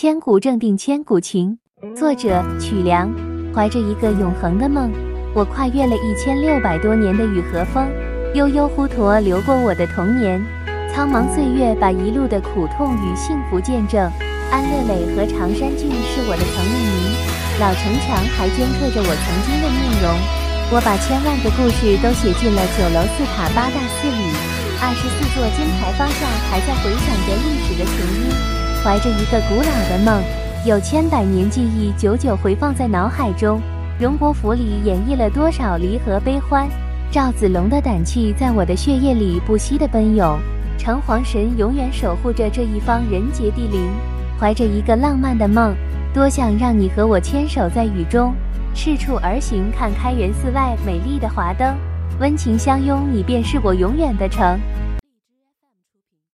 千古正定千古情，作者曲梁。怀着一个永恒的梦，我跨越了一千六百多年的雨和风，悠悠滹沱流过我的童年。苍茫岁月把一路的苦痛与幸福见证。安乐垒和常山郡是我的曾命名，老城墙还镌刻着我曾经的面容。我把千万个故事都写进了九楼四塔八大寺里，二十四座金牌坊上还在回响着历史的琴音。怀着一个古老的梦，有千百年记忆久久回放在脑海中。荣国府里演绎了多少离合悲欢？赵子龙的胆气在我的血液里不息地奔涌。城隍神永远守护着这一方人杰地灵。怀着一个浪漫的梦，多想让你和我牵手在雨中，赤处而行，看开元寺外美丽的华灯，温情相拥，你便是我永远的城。